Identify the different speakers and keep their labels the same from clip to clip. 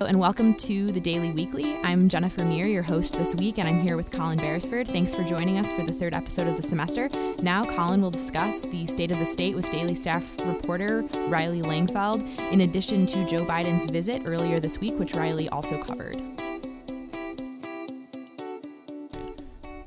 Speaker 1: and welcome to the Daily Weekly. I'm Jennifer Meer, your host this week, and I'm here with Colin Beresford. Thanks for joining us for the third episode of the semester. Now, Colin will discuss the state of the state with Daily staff reporter Riley Langefeld, in addition to Joe Biden's visit earlier this week, which Riley also covered.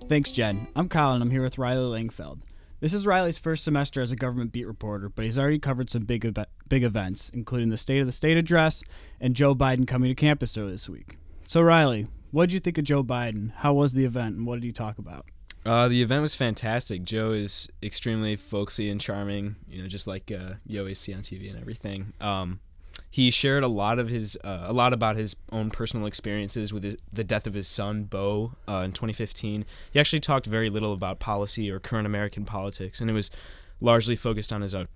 Speaker 2: Thanks, Jen. I'm Colin. I'm here with Riley Langefeld. This is Riley's first semester as a government beat reporter, but he's already covered some big big events, including the State of the State address and Joe Biden coming to campus earlier this week. So, Riley, what did you think of Joe Biden? How was the event, and what did he talk about?
Speaker 3: Uh, the event was fantastic. Joe is extremely folksy and charming, you know, just like uh, you always see on TV and everything. Um, he shared a lot of his uh, a lot about his own personal experiences with his, the death of his son Beau uh, in 2015. He actually talked very little about policy or current American politics, and it was largely focused on his own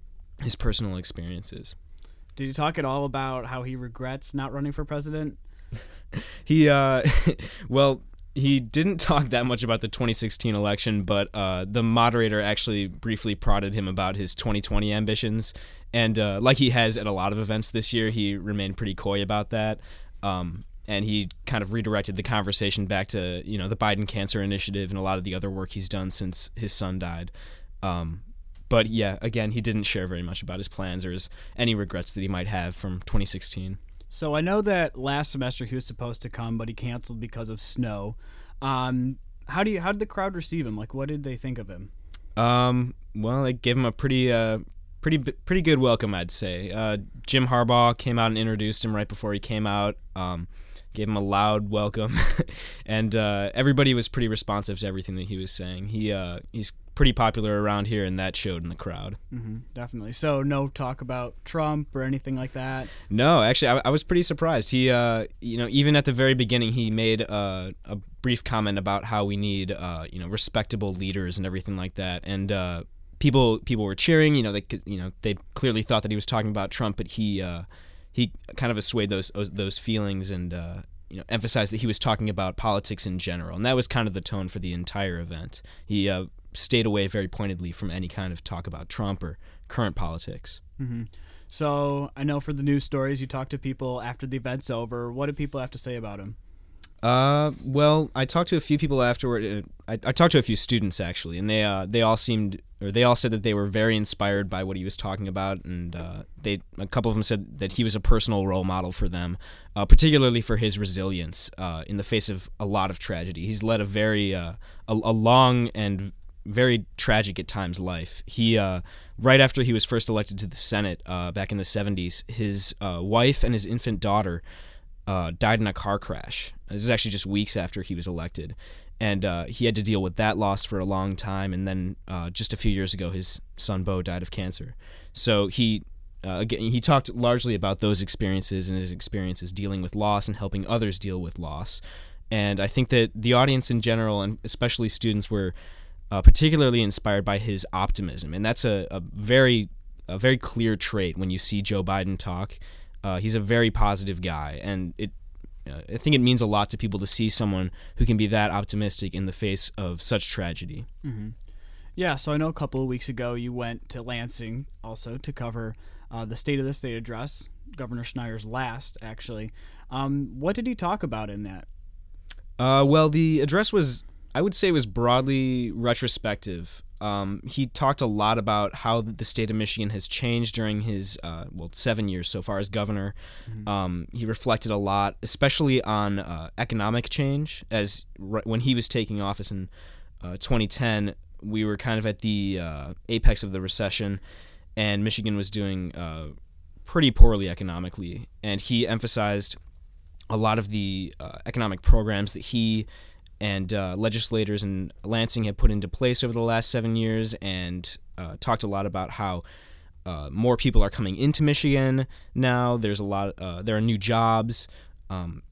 Speaker 3: his personal experiences.
Speaker 2: Did he talk at all about how he regrets not running for president?
Speaker 3: he uh, well he didn't talk that much about the 2016 election, but uh, the moderator actually briefly prodded him about his 2020 ambitions. And uh, like he has at a lot of events this year, he remained pretty coy about that. Um, and he kind of redirected the conversation back to you know the Biden Cancer Initiative and a lot of the other work he's done since his son died. Um, but yeah, again, he didn't share very much about his plans or his, any regrets that he might have from 2016.
Speaker 2: So I know that last semester he was supposed to come, but he canceled because of snow. Um, how do you how did the crowd receive him? Like, what did they think of him?
Speaker 3: Um, well, they gave him a pretty uh, pretty pretty good welcome, I'd say. Uh, Jim Harbaugh came out and introduced him right before he came out. Um, gave him a loud welcome, and uh, everybody was pretty responsive to everything that he was saying. He uh, he's pretty popular around here, and that showed in the crowd.
Speaker 2: Mm-hmm, definitely. So no talk about Trump or anything like that.
Speaker 3: No, actually, I, I was pretty surprised. He, uh, you know, even at the very beginning, he made uh, a brief comment about how we need, uh, you know, respectable leaders and everything like that, and. Uh, people, people were cheering. You know, they, you know, they clearly thought that he was talking about Trump, but he, uh, he kind of assuaged those those feelings and uh, you know emphasized that he was talking about politics in general, and that was kind of the tone for the entire event. He uh, stayed away very pointedly from any kind of talk about Trump or current politics.
Speaker 2: Mm-hmm. So I know for the news stories, you talk to people after the event's over. What do people have to say about him?
Speaker 3: Uh, well, I talked to a few people afterward. Uh, I, I talked to a few students actually, and they uh, they all seemed or they all said that they were very inspired by what he was talking about, and uh, they a couple of them said that he was a personal role model for them, uh, particularly for his resilience uh, in the face of a lot of tragedy. He's led a very uh, a, a long and very tragic at times life. He uh, right after he was first elected to the Senate uh, back in the 70s, his uh, wife and his infant daughter uh, died in a car crash. This was actually just weeks after he was elected, and uh, he had to deal with that loss for a long time. And then uh, just a few years ago, his son Beau died of cancer. So he again he talked largely about those experiences and his experiences dealing with loss and helping others deal with loss. And I think that the audience in general, and especially students, were uh, particularly inspired by his optimism, and that's a, a very a very clear trait when you see Joe Biden talk. Uh, he's a very positive guy, and it uh, I think it means a lot to people to see someone who can be that optimistic in the face of such tragedy.
Speaker 2: Mm-hmm. Yeah, so I know a couple of weeks ago you went to Lansing also to cover uh, the State of the State address, Governor Snyder's last, actually. Um, what did he talk about in that?
Speaker 3: Uh, well, the address was I would say was broadly retrospective. Um, he talked a lot about how the state of Michigan has changed during his uh, well seven years so far as governor. Mm-hmm. Um, he reflected a lot, especially on uh, economic change. As when he was taking office in uh, 2010, we were kind of at the uh, apex of the recession, and Michigan was doing uh, pretty poorly economically. And he emphasized a lot of the uh, economic programs that he and uh, legislators in Lansing have put into place over the last seven years, and uh, talked a lot about how uh, more people are coming into Michigan now. There's a lot. Uh, there are new jobs. Um,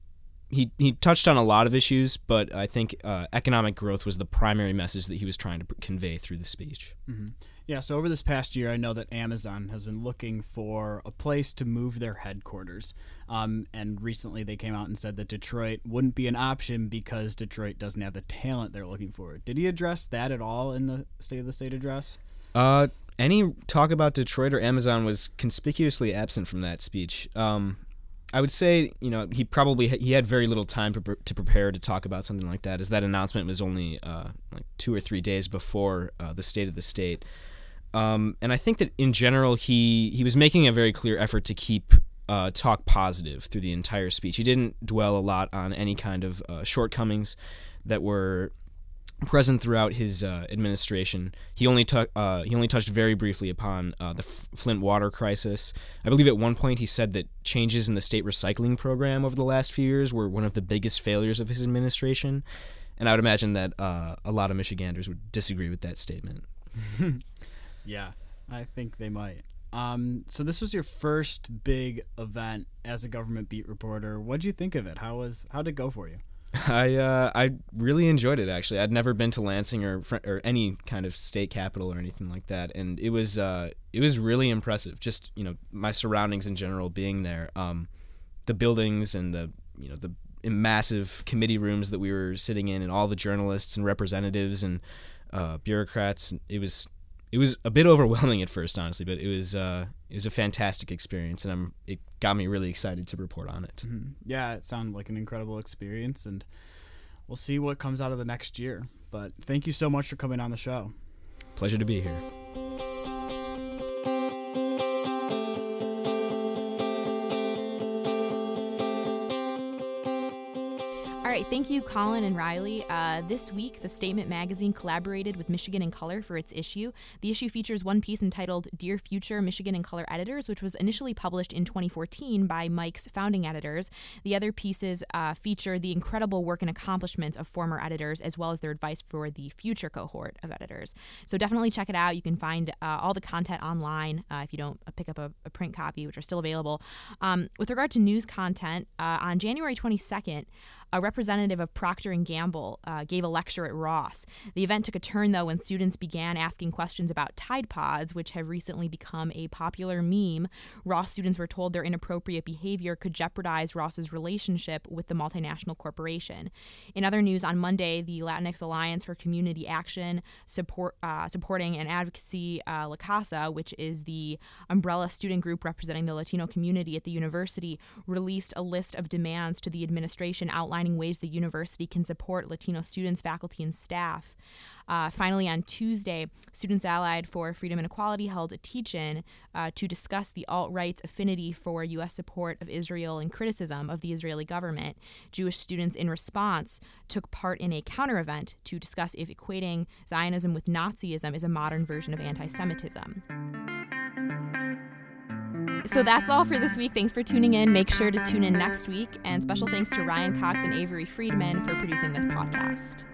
Speaker 3: he he touched on a lot of issues, but I think uh, economic growth was the primary message that he was trying to convey through the speech.
Speaker 2: Mm-hmm. Yeah, so over this past year, I know that Amazon has been looking for a place to move their headquarters. Um, and recently they came out and said that Detroit wouldn't be an option because Detroit doesn't have the talent they're looking for. Did he address that at all in the State of the State address?
Speaker 3: Uh, any talk about Detroit or Amazon was conspicuously absent from that speech. Um, I would say, you know, he probably he had very little time to, to prepare to talk about something like that, as that announcement was only uh, like two or three days before uh, the state of the state. Um, and I think that in general, he he was making a very clear effort to keep uh, talk positive through the entire speech. He didn't dwell a lot on any kind of uh, shortcomings that were present throughout his uh, administration. He only uh, he only touched very briefly upon uh, the F- Flint water crisis. I believe at one point he said that changes in the state recycling program over the last few years were one of the biggest failures of his administration. And I would imagine that uh, a lot of Michiganders would disagree with that statement.
Speaker 2: yeah, I think they might. Um, so this was your first big event as a government beat reporter. What did you think of it? How was how did it go for you?
Speaker 3: I uh, I really enjoyed it actually. I'd never been to Lansing or or any kind of state capital or anything like that, and it was uh, it was really impressive. Just you know my surroundings in general being there, um, the buildings and the you know the massive committee rooms that we were sitting in, and all the journalists and representatives and uh, bureaucrats. It was it was a bit overwhelming at first, honestly, but it was uh, it was a fantastic experience, and I'm it got me really excited to report on it.
Speaker 2: Mm-hmm. Yeah, it sounded like an incredible experience, and we'll see what comes out of the next year. But thank you so much for coming on the show.
Speaker 3: Pleasure to be here.
Speaker 1: Right, thank you, Colin and Riley. Uh, this week, the Statement magazine collaborated with Michigan in Color for its issue. The issue features one piece entitled Dear Future Michigan in Color Editors, which was initially published in 2014 by MiC's founding editors. The other pieces uh, feature the incredible work and accomplishments of former editors, as well as their advice for the future cohort of editors. So definitely check it out. You can find uh, all the content online uh, if you don't pick up a, a, print copy, which are still available. Um, with regard to news content, uh, on January 22nd, a representative of Procter & Gamble uh, gave a lecture at Ross. The event took a turn, though, when students began asking questions about Tide Pods, which have recently become a popular meme. Ross students were told their inappropriate behavior could jeopardize Ross's relationship with the multinational corporation. In other news, on Monday, the Latinx Alliance for Community Action, support, uh, supporting and advocacy uh, La Casa, which is the umbrella student group representing the Latino community at the university, released a list of demands to the administration outlining outlining ways the university can support Latino students, faculty, and staff. Uh, finally, on Tuesday, Students Allied for Freedom and Equality held a teach in uh, to discuss the alt right's affinity for U.S. support of Israel and criticism of the Israeli government. Jewish students, in response, took part in a counter event to discuss if equating Zionism with Nazism is a modern version of anti Semitism. So that's all for this week. Thanks for tuning in. Make sure to tune in next week. And special thanks to Ryan Cox and Avery Friedman for producing this podcast.